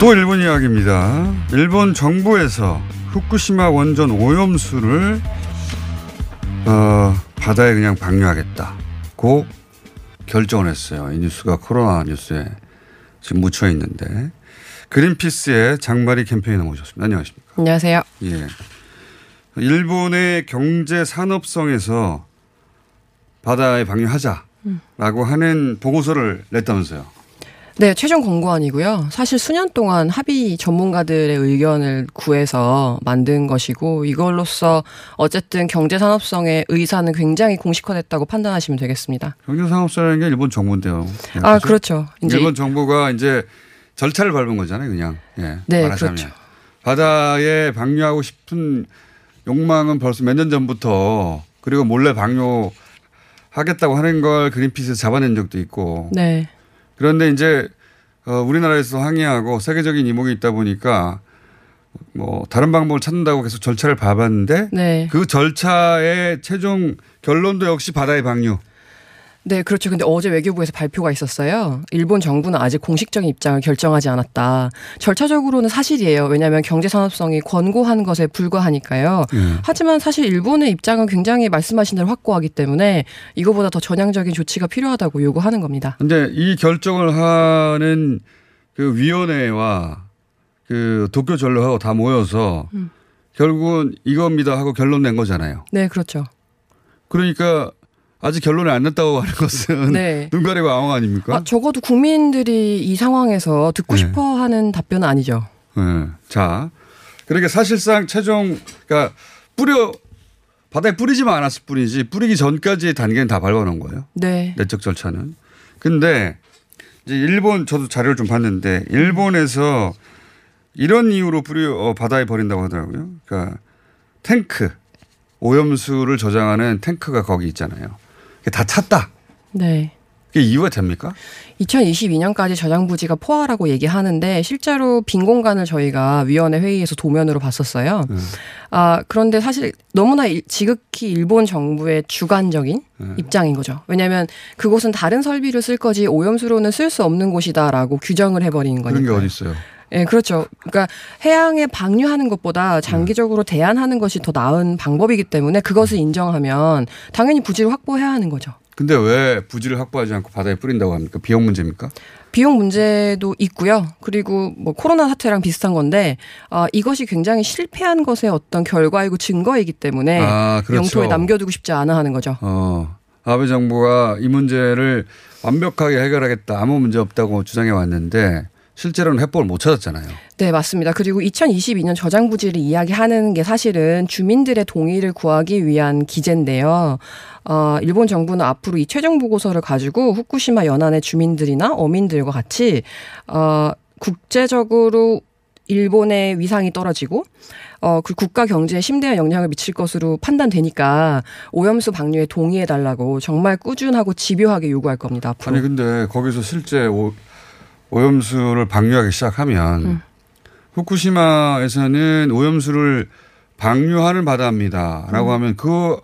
또 일본 이야기입니다. 일본 정부에서 후쿠시마 원전 오염수를 어, 바다에 그냥 방류하겠다고 결정을 했어요. 이 뉴스가 코로나 뉴스에 지금 묻혀 있는데 그린피스의 장마리 캠페인을 모셨습니다. 안녕하십니까? 안녕하세요. 예. 일본의 경제 산업성에서 바다에 방류하자라고 음. 하는 보고서를 냈다면서요. 네, 최종 권고안이고요. 사실 수년 동안 합의 전문가들의 의견을 구해서 만든 것이고 이걸로써 어쨌든 경제 산업성의 의사는 굉장히 공식화됐다고 판단하시면 되겠습니다. 경제 산업성이라는 게 일본 정부인데요. 아, 그렇죠. 이제 일본 정부가 이제 절차를 밟은 거잖아요, 그냥. 예. 네, 말하자면. 그렇죠. 바다에 방류하고 싶은 욕망은 벌써 몇 년 전부터 그리고 몰래 방류 하겠다고 하는 걸 그린피스에서 잡아낸 적도 있고. 네. 그런데 이제 어, 우리나라에서 항의하고 세계적인 이목이 있다 보니까 뭐 다른 방법을 찾는다고 계속 절차를 밟았는데 네. 그 절차의 최종 결론도 역시 바다의 방류. 네, 그렇죠. 근데 어제 외교부에서 발표가 있었어요. 일본 정부는 아직 공식적인 입장을 결정하지 않았다. 절차적으로는 사실이에요. 왜냐하면 경제 산업성이 권고한 것에 불과하니까요. 음. 하지만 사실 일본의 입장은 굉장히 말씀하신 대로 확고하기 때문에 이거보다 더 전향적인 조치가 필요하다고 요구하는 겁니다. 근데 이 결정을 하는 그 위원회와 그 도쿄 전력하고 다 모여서 음. 결국은 이겁니다 하고 결론 낸 거잖아요. 네, 그렇죠. 그러니까 아직 결론이 안 났다고 하는 것은 네. 눈 가리고 아웅 아닙니까? 아, 적어도 국민들이 이 상황에서 듣고 네. 싶어 하는 답변은 아니죠. 네. 자, 그러니까 사실상 최종 그러니까 뿌려 바다에 뿌리지만 않았을 뿐이지 뿌리기 전까지의 단계는 다 밟아놓은 거예요. 네. 내적 절차는. 근데 이제 일본 저도 자료를 좀 봤는데 일본에서 이런 이유로 뿌려 어, 바다에 버린다고 하더라고요. 그러니까 탱크 오염수를 저장하는 탱크가 거기 있잖아요. 다 찼다. 네. 그게 이유가 됩니까? 2022년까지 저장 부지가 포화라고 얘기하는데 실제로 빈 공간을 저희가 위원회 회의에서 도면으로 봤었어요. 음. 아 그런데 사실 너무나 일- 지극히 일본 정부의 주관적인 음. 입장인 거죠. 왜냐하면 그곳은 다른 설비를 쓸 거지 오염수로는 쓸 수 없는 곳이다라고 규정을 해버린 그런 게 거니까. 어디 있어요? 예, 그렇죠. 그러니까 해양에 방류하는 것보다 음. 장기적으로 대안하는 것이 더 나은 방법이기 때문에 그것을 인정하면 당연히 부지를 확보해야 하는 거죠. 근데 왜 부지를 확보하지 않고 바다에 뿌린다고 합니까? 비용 문제입니까? 비용 문제도 있고요. 그리고 뭐 코로나 사태랑 비슷한 건데 아, 이것이 굉장히 실패한 것의 어떤 결과이고 증거이기 때문에 아, 그렇죠. 영토에 남겨두고 싶지 않아 하는 거죠. 어, 아베 정부가 이 문제를 완벽하게 해결하겠다 아무 문제 없다고 주장해 왔는데 실제로는 해법을 못 찾았잖아요. 네, 맞습니다. 그리고 2022년 저장 부지를 이야기하는 게 사실은 주민들의 동의를 구하기 위한 기재인데요. 어, 일본 정부는 앞으로 이 최종 보고서를 가지고 후쿠시마 연안의 주민들이나 어민들과 같이 어, 국제적으로 일본의 위상이 떨어지고 어, 그 국가 경제에 심대한 영향을 미칠 것으로 판단되니까 오염수 방류에 동의해 달라고 정말 꾸준하고 집요하게 요구할 겁니다. 앞으로. 아니 근데 거기서 실제 오, 오염수를 방류하기 시작하면 음. 후쿠시마에서는 오염수를 방류하는 바다입니다라고 음. 하면 그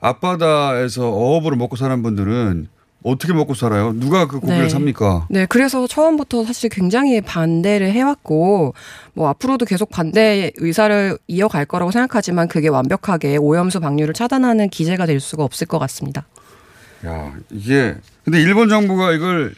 앞바다에서 어업으로 먹고 사는 분들은 어떻게 먹고 살아요? 누가 그 고기를 네. 삽니까? 네, 그래서 처음부터 사실 굉장히 반대를 해왔고, 뭐 앞으로도 계속 반대 의사를 이어갈 거라고 생각하지만 그게 완벽하게 오염수 방류를 차단하는 기재가 될 수가 없을 것 같습니다. 야 이게 근데 일본 정부가 이걸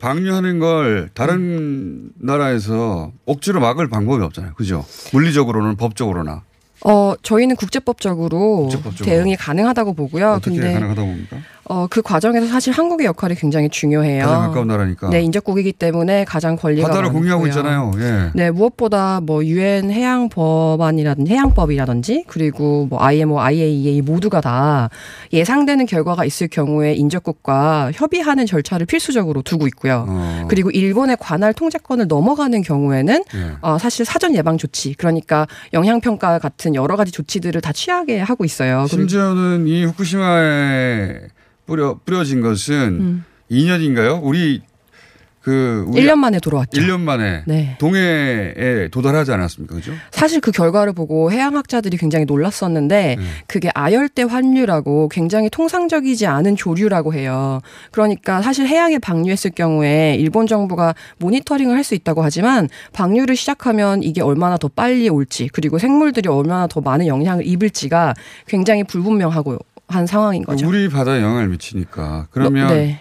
방류하는 걸 다른 음. 나라에서 억지로 막을 방법이 없잖아요. 그죠? 물리적으로는 법적으로나 어, 저희는 국제법적으로, 국제법적으로. 대응이 가능하다고 보고요. 어떻게 근데 가능하다고 봅니까? 어, 그 과정에서 사실 한국의 역할이 굉장히 중요해요. 가장 가까운 나라니까. 네, 인접국이기 때문에 가장 권리가 바다를 공유하고. 있잖아요. 예. 네, 무엇보다 뭐 유엔 해양 법안이라든지 해양법이라든지 그리고 뭐 IMO, IAEA 모두가 다 예상되는 결과가 있을 경우에 인접국과 협의하는 절차를 필수적으로 두고 있고요. 어. 그리고 일본의 관할 통제권을 넘어가는 경우에는 예. 어, 사실 사전 예방 조치, 그러니까 영향 평가 같은 여러 가지 조치들을 다 취하게 하고 있어요. 심지어는 이 후쿠시마에 뿌려 뿌려진 것은 음. 2년인가요? 우리 그 우리 1년 만에 돌아왔죠. 1년 만에 네. 동해에 도달하지 않았습니까? 그죠? 사실 그 결과를 보고 해양학자들이 굉장히 놀랐었는데 네. 그게 아열대 환류라고 굉장히 통상적이지 않은 조류라고 해요. 그러니까 사실 해양에 방류했을 경우에 일본 정부가 모니터링을 할 수 있다고 하지만 방류를 시작하면 이게 얼마나 더 빨리 올지 그리고 생물들이 얼마나 더 많은 영향을 입을지가 굉장히 불분명하고 한 상황인 거죠. 우리 바다에 영향을 미치니까 그러면 네.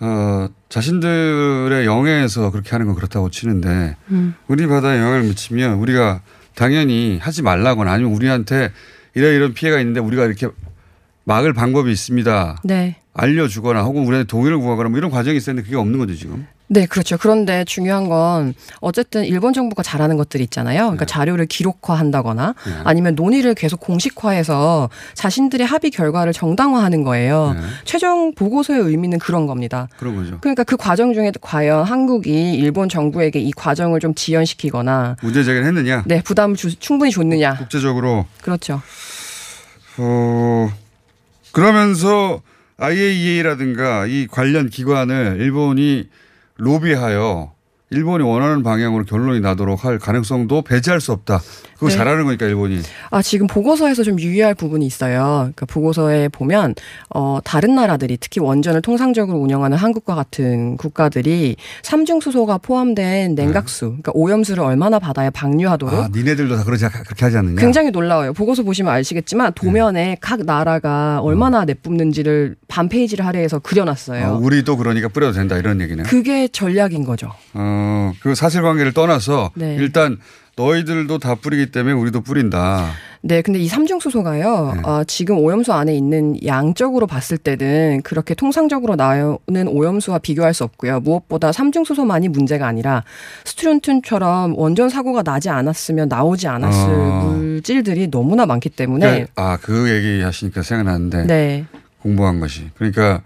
어, 자신들의 영해에서 그렇게 하는 건 그렇다고 치는데 음. 우리 바다에 영향을 미치면 우리가 당연히 하지 말라거나 아니면 우리한테 이런 이런 피해가 있는데 우리가 이렇게 막을 방법이 있습니다. 네. 알려주거나 혹은 우리한테 동의를 구하거나 뭐 이런 과정이 있었는데 그게 없는 거죠 지금. 네, 그렇죠. 그런데 중요한 건 어쨌든 일본 정부가 잘하는 것들이 있잖아요. 그러니까 자료를 기록화한다거나 네. 아니면 논의를 계속 공식화해서 자신들의 합의 결과를 정당화하는 거예요. 네. 최종 보고서의 의미는 그런 겁니다. 그런 거죠. 그러니까 그 과정 중에 과연 한국이 일본 정부에게 이 과정을 좀 지연시키거나 문제 제기를 했느냐? 네, 부담을 주- 충분히 줬느냐. 국제적으로 그렇죠. 어, 그러면서 IAEA라든가 이 관련 기관을 일본이 로비하여 일본이 원하는 방향으로 결론이 나도록 할 가능성도 배제할 수 없다. 그거 네. 잘하는 거니까 일본이. 아, 지금 보고서에서 좀 유의할 부분이 있어요. 그러니까 보고서에 보면, 어, 다른 나라들이 특히 원전을 통상적으로 운영하는 한국과 같은 국가들이 삼중수소가 포함된 냉각수, 그러니까 오염수를 얼마나 바다에 방류하도록 아, 니네들도 다 그러지 그렇게 하지 않느냐? 굉장히 놀라워요. 보고서 보시면 아시겠지만 도면에 각 나라가 얼마나 내뿜는지를 반 페이지를 할애해서 그려놨어요. 어, 우리도 그러니까 뿌려도 된다 이런 얘기네. 그게 전략인 거죠. 어, 그 사실관계를 떠나서 네. 일단 너희들도 다 뿌리기 때문에 우리도 뿌린다. 네, 근데 이 삼중수소가요, 어, 지금 오염수 안에 있는 양적으로 봤을 때는 그렇게 통상적으로 나오는 오염수와 비교할 수 없고요. 무엇보다 삼중수소만이 문제가 아니라 스트론튬처럼 원전 사고가 나지 않았으면 나오지 않았을 어. 물질들이 너무나 많기 때문에. 그러니까, 아, 그 얘기 하시니까 생각나는데. 네. 공부한 것이. 그러니까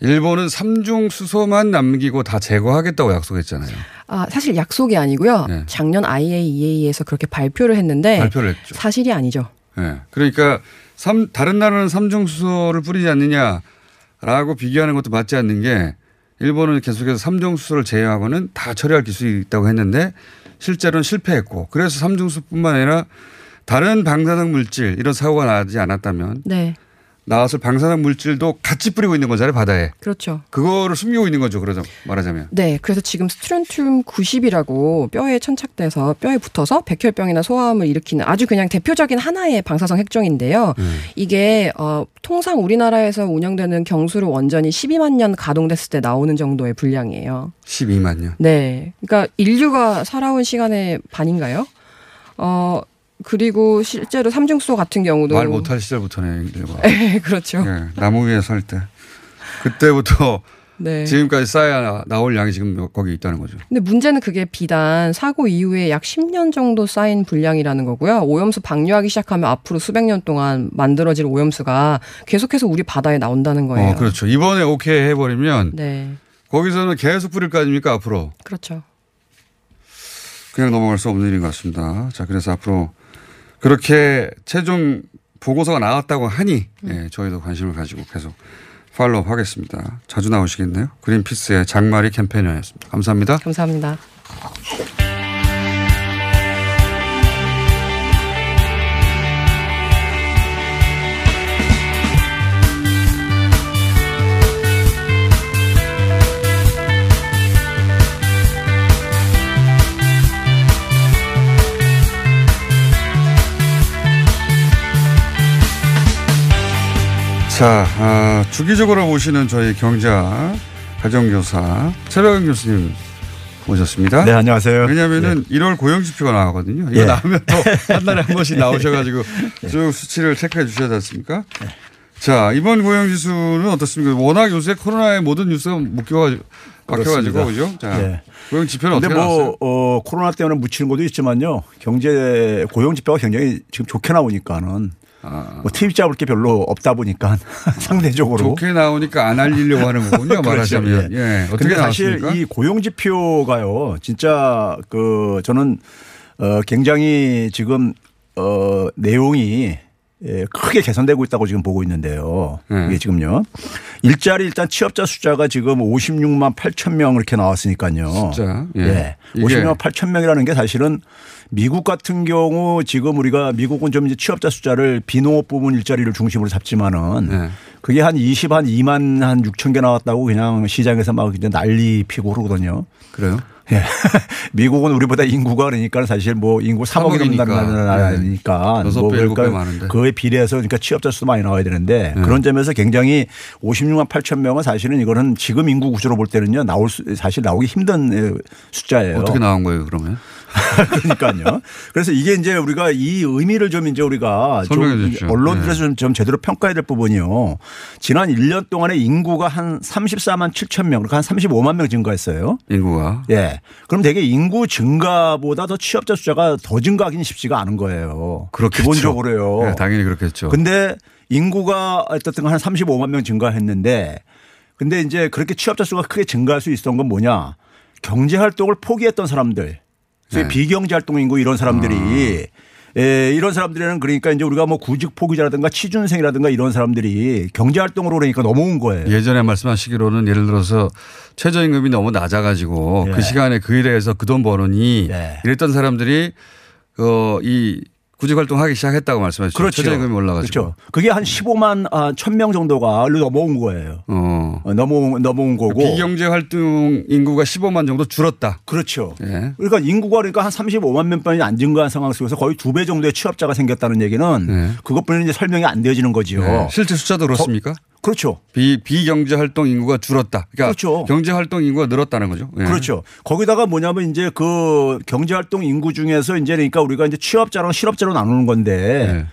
일본은 삼중 수소만 남기고 다 제거하겠다고 약속했잖아요. 아, 사실 약속이 아니고요. 네. 작년 IAEA에서 그렇게 발표를 했는데. 발표를 했죠. 사실이 아니죠. 예. 그러니까 삼, 다른 나라는 삼중 수소를 뿌리지 않느냐라고 비교하는 것도 맞지 않는 게 일본은 계속해서 삼중 수소를 제외하고는 다 처리할 기술이 있다고 했는데 실제로는 실패했고 그래서 삼중 수소뿐만 아니라 다른 방사능 물질 이런 사고가 나지 않았다면 네. 나왔을 방사능 물질도 같이 뿌리고 있는 거잖아요 바다에. 그렇죠. 그거를 숨기고 있는 거죠. 그러자 말하자면. 네, 그래서 지금 스트론튬 90이라고 뼈에 천착돼서 뼈에 붙어서 백혈병이나 소아암을 일으키는 아주 그냥 대표적인 하나의 방사성 핵종인데요. 음. 이게 어, 통상 우리나라에서 운영되는 경수로 원전이 12만 년 가동됐을 때 나오는 정도의 분량이에요. 12만요. 네, 그러니까 인류가 살아온 시간의 반인가요? 어 그리고 실제로 삼중수소 같은 경우도 말 못할 시절부터네. 일본. 네, 그렇죠. 예, 나무 위에 설 때. 그때부터 네. 지금까지 쌓여 나올 양이 지금 거기 있다는 거죠. 근데 문제는 그게 비단 사고 이후에 약 10년 정도 쌓인 분량이라는 거고요. 오염수 방류하기 시작하면 앞으로 수백 년 동안 만들어질 오염수가 계속해서 우리 바다에 나온다는 거예요. 어, 그렇죠. 이번에 오케이 해버리면 네. 거기서는 계속 뿌릴 거 아닙니까 앞으로. 그렇죠. 그냥 넘어갈 수 없는 일인 것 같습니다. 자, 그래서 앞으로 그렇게 최종 보고서가 나왔다고 하니 예, 저희도 관심을 가지고 계속 팔로우 하겠습니다. 자주 나오시겠네요. 그린피스의 장마리 캠페인이었습니다. 감사합니다. 감사합니다. 자, 아, 주기적으로 모시는 저희 경자 가정교사 최백은 교수님 모셨습니다. 네, 안녕하세요. 왜냐하면은 1월 고용지표가 나가거든요. 이거 예. 나오면 또 한 달에 한 번씩 나오셔가지고 쭉 수치를 체크해 주셔야 되지 않습니까? 자, 이번 고용지수는 어떻습니까? 워낙 요새 코로나에 모든 뉴스가 묶여가지고, 막혀가지고, 그죠? 자, 네. 고용 지표는 근데 어떻게 뭐 나왔어요? 어, 코로나 때문에 묻히는 것도 있지만요. 경제 고용 지표가 굉장히 지금 좋게 나오니까는 뭐 트입 잡을 게 별로 없다 보니까 상대적으로 좋게 나오니까 안 알리려고 하는 거군요. 말하자면. 그렇죠. 예. 어떻게 사실 나왔습니까? 이 고용 지표가요. 진짜 그 저는 어 굉장히 지금 어 내용이 예, 크게 개선되고 있다고 지금 보고 있는데요. 네. 이게 지금요. 일자리 일단 취업자 숫자가 지금 56만 8천 명 이렇게 나왔으니까요. 숫자. 예. 예. 이게 56만 8천 명이라는 게 사실은 미국 같은 경우 지금 우리가 미국은 좀 이제 취업자 숫자를 비농업 부문 일자리를 중심으로 잡지만은 네. 그게 한 20, 한 2만 한 6천 개 나왔다고 그냥 시장에서 막 이제 난리 피고 그러거든요. 그래요? 예. 미국은 우리보다 인구가 그러니까 사실 뭐 인구 3억이 삼억이니까. 넘는다는 나라니까 네. 뭐 배, 일곱 배 그러니까. 그에 비례해서 그러니까 취업자 수도 많이 나와야 되는데 네. 그런 점에서 굉장히 56만 8천 명은 사실은 이거는 지금 인구 구조로 볼 때는요 나올 수 사실 나오기 힘든 에, 숫자예요. 어떻게 나온 거예요, 그러면? 그러니까요. 그래서 이게 이제 우리가 이 의미를 좀 이제 우리가 좀. 언론들에서 네. 좀, 좀 제대로 평가해야 될 부분이요. 지난 1년 동안에 인구가 한 34만 7천 명, 그러니까 한 35만 명 증가했어요. 인구가. 예. 그럼 되게 인구 증가보다 더 취업자 숫자가 더 증가하기는 쉽지가 않은 거예요. 그렇겠죠. 기본적으로요. 네, 당연히 그렇겠죠. 근데 인구가 어쨌든 한 35만 명 증가했는데 근데 이제 그렇게 취업자 수가 크게 증가할 수 있었던 건 뭐냐. 경제 활동을 포기했던 사람들. 소위 네. 비경제 활동 인구 이런 사람들이 예, 이런 사람들에는 그러니까 이제 우리가 뭐 구직 포기자라든가 취준생이라든가 이런 사람들이 경제 활동으로 그러니까 넘어온 거예요. 예전에 말씀하시기로는 예를 들어서 최저임금이 너무 낮아가지고 예. 그 시간에 그 일에서 그 돈 버느니 이랬던 사람들이 어, 이 구직 활동 하기 시작했다고 말씀하셨죠. 그렇죠. 최저임금이 올라가지고. 그렇죠. 그게 한 15만 아, 1000명 정도가 넘어온 거예요. 어. 넘어온, 넘어온 거고. 비경제 활동 인구가 15만 정도 줄었다. 그렇죠. 예. 그러니까 인구가 그러니까 한 35만 명뿐이 안 증가한 상황 속에서 거의 두 배 정도의 취업자가 생겼다는 얘기는 그것뿐이 이제 설명이 안 되어지는 거지요. 네. 실제 숫자도 그렇습니까? 그렇죠. 비, 비경제 활동 인구가 줄었다. 그러니까 경제 활동 인구가 늘었다는 거죠. 예. 그렇죠. 거기다가 뭐냐면 이제 그 경제 활동 인구 중에서 이제 그러니까 우리가 이제 취업자랑 실업자로 나누는 건데 네.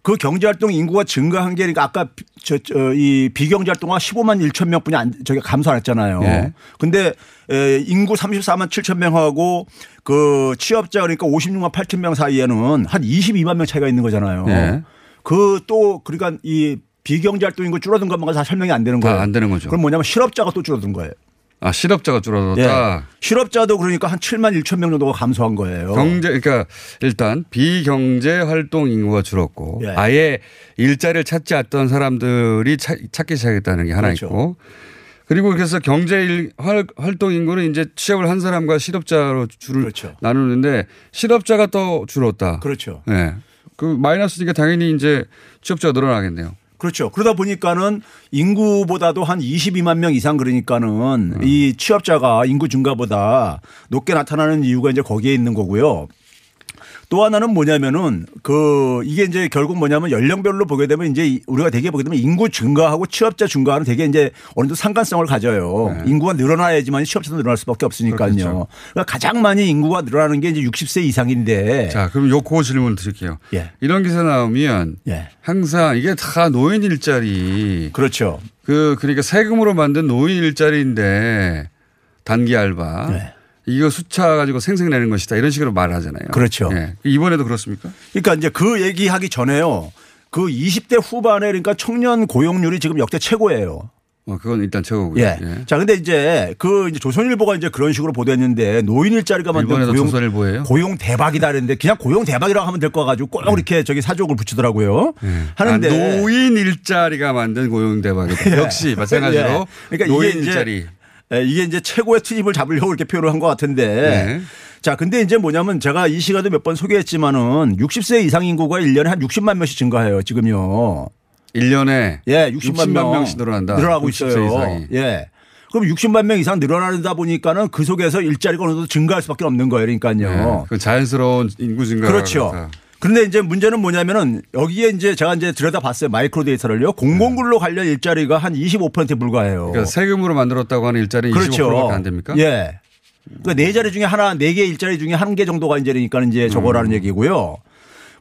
그 경제활동 인구가 증가한 게 그러니까 아까 저, 저, 이 비경제활동가 15만 1천 명 뿐이 안, 저기 감소 안 했잖아요. 예. 근데 에, 인구 34만 7천 명하고 그 취업자 그러니까 56만 8천 명 사이에는 한 22만 명 차이가 있는 거잖아요. 예. 그또 그러니까 이 비경제 활동 인구 줄어든 것만 다 설명이 안 되는 거예요. 안 되는 거죠. 그럼 뭐냐면 실업자가 또 줄어든 거예요. 아, 실업자가 줄어들었다. 예. 실업자도 그러니까 한 7만 1천 명 정도가 감소한 거예요. 경제 그러니까 일단 비경제 활동 인구가 줄었고 예. 아예 일자리를 찾지 않던 사람들이 차- 찾기 시작했다는 게 하나 그렇죠. 있고 그리고 그래서 경제 일- 활- 활동 인구는 이제 취업을 한 사람과 실업자로 줄을 나누는데 실업자가 또 줄었다. 그렇죠. 네. 그 마이너스니까 당연히 이제 취업자가 늘어나겠네요. 그렇죠. 그러다 보니까는 인구보다도 한 22만 명 이상 그러니까는 이 취업자가 인구 증가보다 높게 나타나는 이유가 이제 거기에 있는 거고요. 또 하나는 뭐냐면은 그 이게 이제 결국 뭐냐면 연령별로 보게 되면 이제 이- 우리가 되게 보게 되면 인구 증가하고 취업자 증가하는 되게 이제 어느 정도 상관성을 가져요. 인구가 늘어나야지만 취업자도 늘어날 수밖에 없으니까요. 네. 그렇겠죠. 그러니까 가장 많이 인구가 늘어나는 게 이제 60세 이상인데. 자, 그럼 요거 질문 드릴게요. 예. 이런 기사 나오면 예. 항상 이게 다 노인 일자리. 그렇죠. 그 그러니까 세금으로 만든 노인 일자리인데 단기 알바. 네. 이거 숫자 가지고 생색내는 것이다 이런 식으로 말하잖아요. 그렇죠. 예. 이번에도 그렇습니까? 그러니까 이제 그 얘기하기 전에요. 그 20대 후반에 그러니까 청년 고용률이 지금 역대 최고예요. 어, 그건 일단 최고고요. 예. 자, 근데 이제 그 이제 조선일보가 이제 그런 식으로 보도했는데 노인 일자리가 만든 고용, 조선일보예요? 고용 대박이다 그랬는데 그냥 고용 대박이라고 하면 될 거 가지고 꼭 이렇게 저기 사족을 붙이더라고요. 하는데 아, 노인 일자리가 만든 고용 대박이다. 역시 마찬가지로 예. 그러니까 노인 일자리. 예, 이게 이제 최고의 트집을 잡으려고 이렇게 표현을 한 것 같은데. 네. 자, 근데 이제 뭐냐면 제가 이 시간도 몇번 소개했지만은 60세 이상 인구가 1년에 한 60만 명씩 증가해요, 지금요. 1년에 예, 60만, 60만 명 명씩 늘어난다. 늘어나고 60세 있어요. 이상이. 예. 그럼 60만 명 이상 늘어나다 보니까는 그 속에서 일자리가 어느 정도 증가할 수밖에 없는 거예요. 그러니까요. 그 자연스러운 인구 증가. 그렇죠. 그런데 이제 문제는 뭐냐면은 여기에 이제 제가 이제 들여다봤어요. 마이크로 데이터를요. 공공근로 관련 일자리가 한 25%에 불과해요. 그러니까 세금으로 만들었다고 하는 일자리 그렇죠. 25%밖에 안 됩니까? 예. 그러니까 네 자리 중에 하나, 네 개 일자리 중에 한 개 정도가 이제 그러니까 이제 저거라는 얘기고요.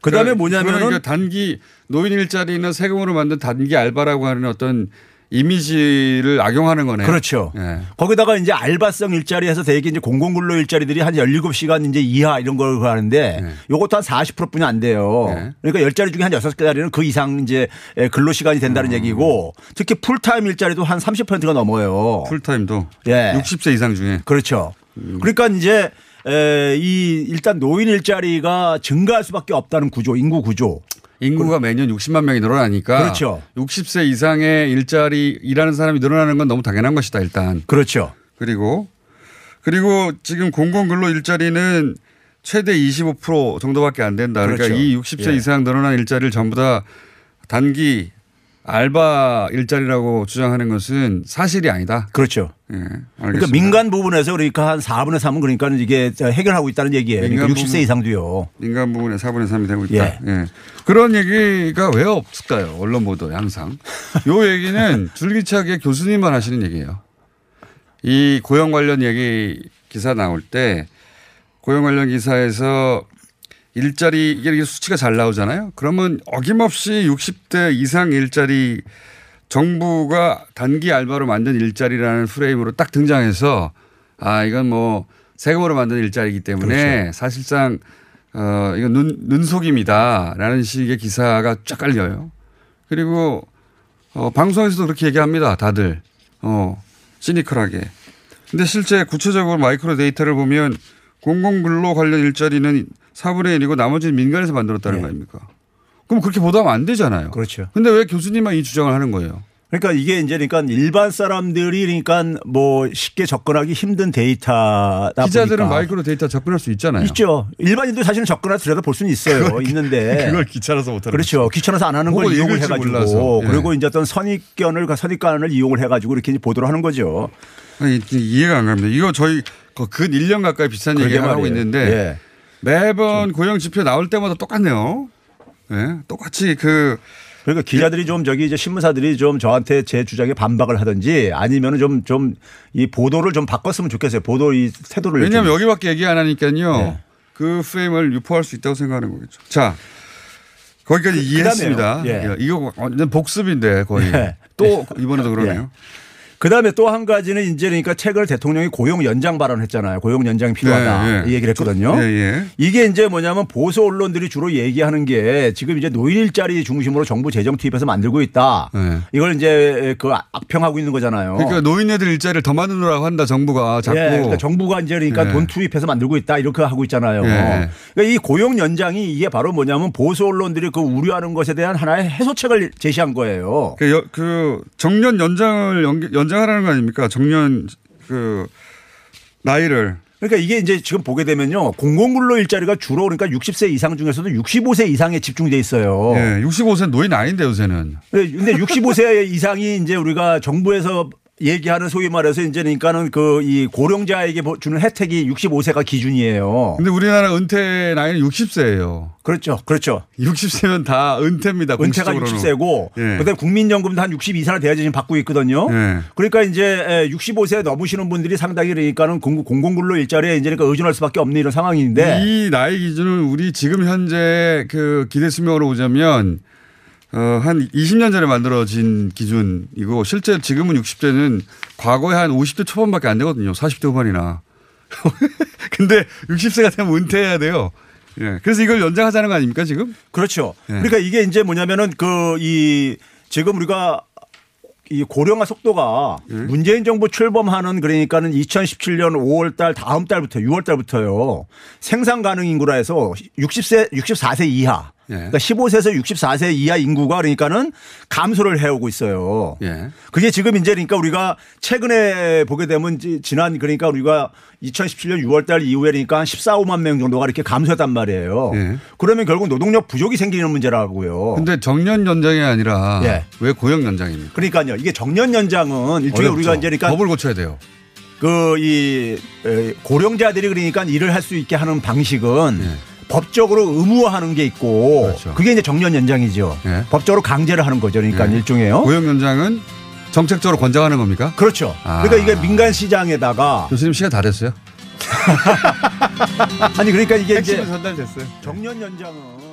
그 다음에 뭐냐면은 그러니까 단기 노인 일자리는 세금으로 만든 단기 알바라고 하는 어떤 이미지를 악용하는 거네요. 그렇죠. 예. 거기다가 이제 알바성 일자리에서 대개 이제 공공근로 일자리들이 한 17시간 이제 이하 이런 걸 하는데 네. 요것도 한 40%뿐이 안 돼요. 그러니까 10자리 중에 한 6개짜리는 그 이상 이제 근로 시간이 된다는 얘기고 특히 풀타임 일자리도 한 30%가 넘어요. 풀타임도 예. 60세 이상 중에 그렇죠. 그러니까 이제 에, 이 일단 노인 일자리가 증가할 수밖에 없다는 구조, 인구 구조. 인구가 매년 60만 명이 늘어나니까 그렇죠. 60세 이상의 일자리 일하는 사람이 늘어나는 건 너무 당연한 것이다 일단. 그렇죠. 그리고 그리고 지금 공공근로 일자리는 최대 25% 정도밖에 안 된다. 그러니까 그렇죠. 이 60세 예. 이상 늘어난 일자리를 전부 다 단기 알바 일자리라고 주장하는 것은 사실이 아니다. 그렇죠. 예, 그러니까. 민간 부분에서 그러니까 한 4분의 3은 그러니까 이게 해결하고 있다는 얘기예요. 그러니까 민간 60세 부분- 이상도요. 민간 부분의 4분의 3이 되고 있다. 예. 예. 그런 얘기가 왜 없을까요? 언론 보도에 항상. 요 얘기는 줄기차게 교수님만 하시는 얘기예요. 이 고용 관련 얘기 기사 나올 때 고용 관련 기사에서 일자리 이게 수치가 잘 나오잖아요. 그러면 어김없이 60대 이상 일자리 정부가 단기 알바로 만든 일자리라는 프레임으로 딱 등장해서 아 이건 뭐 세금으로 만든 일자리이기 때문에 그렇죠. 사실상 어 이건 눈 눈속임이다라는 식의 기사가 쫙 깔려요. 그리고 어 방송에서도 그렇게 얘기합니다. 다들 어 시니컬하게. 근데 실제 구체적으로 마이크로 데이터를 보면 공공근로 관련 일자리는 4분의 1이고 나머지는 민간에서 만들었다는 거 아닙니까? 그럼 그렇게 보도하면 안 되잖아요. 네. 그렇죠. 근데 왜 교수님만 이 주장을 하는 거예요? 그러니까 이게 이제 그러니까 일반 사람들이 그러니까 뭐 쉽게 접근하기 힘든 데이터다 기자들은 보니까. 마이크로 데이터 접근할 수 있잖아요. 있죠. 일반인도 사실은 접근해서 들여다 볼 수는 있어요. 그걸- 있는데 그걸 귀찮아서 못 하는 그렇죠. 귀찮아서 안 하는 걸 이용을 해가지고 몰라서. 예. 그리고 이제 어떤 선입견을 선입관을 이용을 해가지고 이렇게 보도를 하는 거죠. 아니, 이해가 안 갑니다. 이거 저희 그근 1년 가까이 그러게 얘기를 하고. 있는데 예. 매번 고용 지표 나올 때마다 똑같네요. 예, 똑같이 그 그러니까 기자들이 좀 저기 이제 신문사들이 좀 저한테 제 주장에 반박을 하든지 아니면은 좀 좀 이 보도를 좀 바꿨으면 좋겠어요. 보도 이 태도를 왜냐하면 좀. 여기밖에 얘기 안 하니까요. 네. 그 프레임을 유포할 수 있다고 생각하는 거겠죠. 자, 거기까지 이해했습니다. 그다음에요. 예. 이거 완전 복습인데 거의 예. 또 이번에도 그러네요. 그 다음에 또 한 가지는 이제 그러니까 최근 대통령이 고용 연장 발언했잖아요. 고용 연장이 필요하다. 네, 예. 이 얘기를 했거든요. 예, 예. 이게 이제 뭐냐면 보수 언론들이 주로 얘기하는 게 지금 이제 노인 일자리 중심으로 정부 재정 투입해서 만들고 있다. 이걸 이제 그 악평하고 있는 거잖아요. 네. 그러니까 노인네들 일자리를 더 만들라고 한다 정부가 자꾸. 예, 그러니까 정부가 이제 그러니까 예. 돈 투입해서 만들고 있다 이렇게 하고 있잖아요. 예. 그러니까 이 고용 연장이 이게 바로 뭐냐면 보수 언론들이 그 우려하는 것에 대한 하나의 해소책을 제시한 거예요. 그, 여- 그 정년 연장을 연, 연 장하라는 거 아닙니까? 정년 그 나이를. 그러니까 이게 이제 지금 보게 되면요. 공공근로 일자리가 주로 그러니까 60세 이상 중에서도 65세 이상에 집중돼 있어요. 예, 65세 노인 아닌데 요새는. 근데 65세 이상이 이제 우리가 정부에서 얘기하는 소위 말해서 이제 그러니까는 그 이 고령자에게 보- 주는 혜택이 65세가 기준이에요. 근데 우리나라 은퇴 나이는 60세예요. 그렇죠. 그렇죠. 60세면 다 은퇴입니다. 은퇴가 공식적으로는. 60세고 예. 그다음에 국민연금도 한 62세나 돼야지 지금 받고 있거든요. 예. 그러니까 이제 65세 넘으시는 분들이 상당히 그러니까는 공- 공공근로 일자리에 이제 그러니까 의존할 수밖에 없는 이런 상황인데 이 나이 기준은 우리 지금 현재 그 기대 수명으로 보자면 어, 한 20년 전에 만들어진 기준이고 실제 지금은 60대는 과거에 한 50대 초반밖에 안 되거든요. 40대 후반이나. 근데 60세가 되면 은퇴해야 돼요. 예. 그래서 이걸 연장하자는 거 아닙니까 지금? 그렇죠. 예. 그러니까 이게 이제 뭐냐면은 그 이 지금 우리가 이 고령화 속도가 문재인 정부 출범하는 그러니까는 2017년 5월 달 다음 달부터 6월 달부터요. 생산 가능 인구라 해서 60세 64세 이하 그러니까 15세에서 64세 이하 인구가 그러니까는 감소를 해오고 있어요. 예. 그게 지금 이제 그러니까 우리가 최근에 보게 되면 지난 그러니까 우리가 2017년 6월 달 이후에 그러니까 한 14, 5만 명 정도가 이렇게 감소했단 말이에요. 예. 그러면 결국 노동력 부족이 생기는 문제라고요. 근데 정년 연장이 아니라 예. 왜 고용 연장입니까? 그러니까요. 이게 정년 연장은 일종의 어렵죠. 우리가 이제 그러니까 법을 고쳐야 돼요. 그 이 고령자들이 그러니까 일을 할 수 있게 하는 방식은 예. 법적으로 의무화하는 게 있고 그게 이제 정년 연장이죠. 법적으로 강제를 하는 거죠. 그러니까 예. 일종의요. 고용 연장은 정책적으로 권장하는 겁니까? 그렇죠. 아. 그러니까 이게 민간 시장에다가 교수님 시간 다 됐어요. 아니 그러니까 이게 이제 전달됐어요. 정년 연장은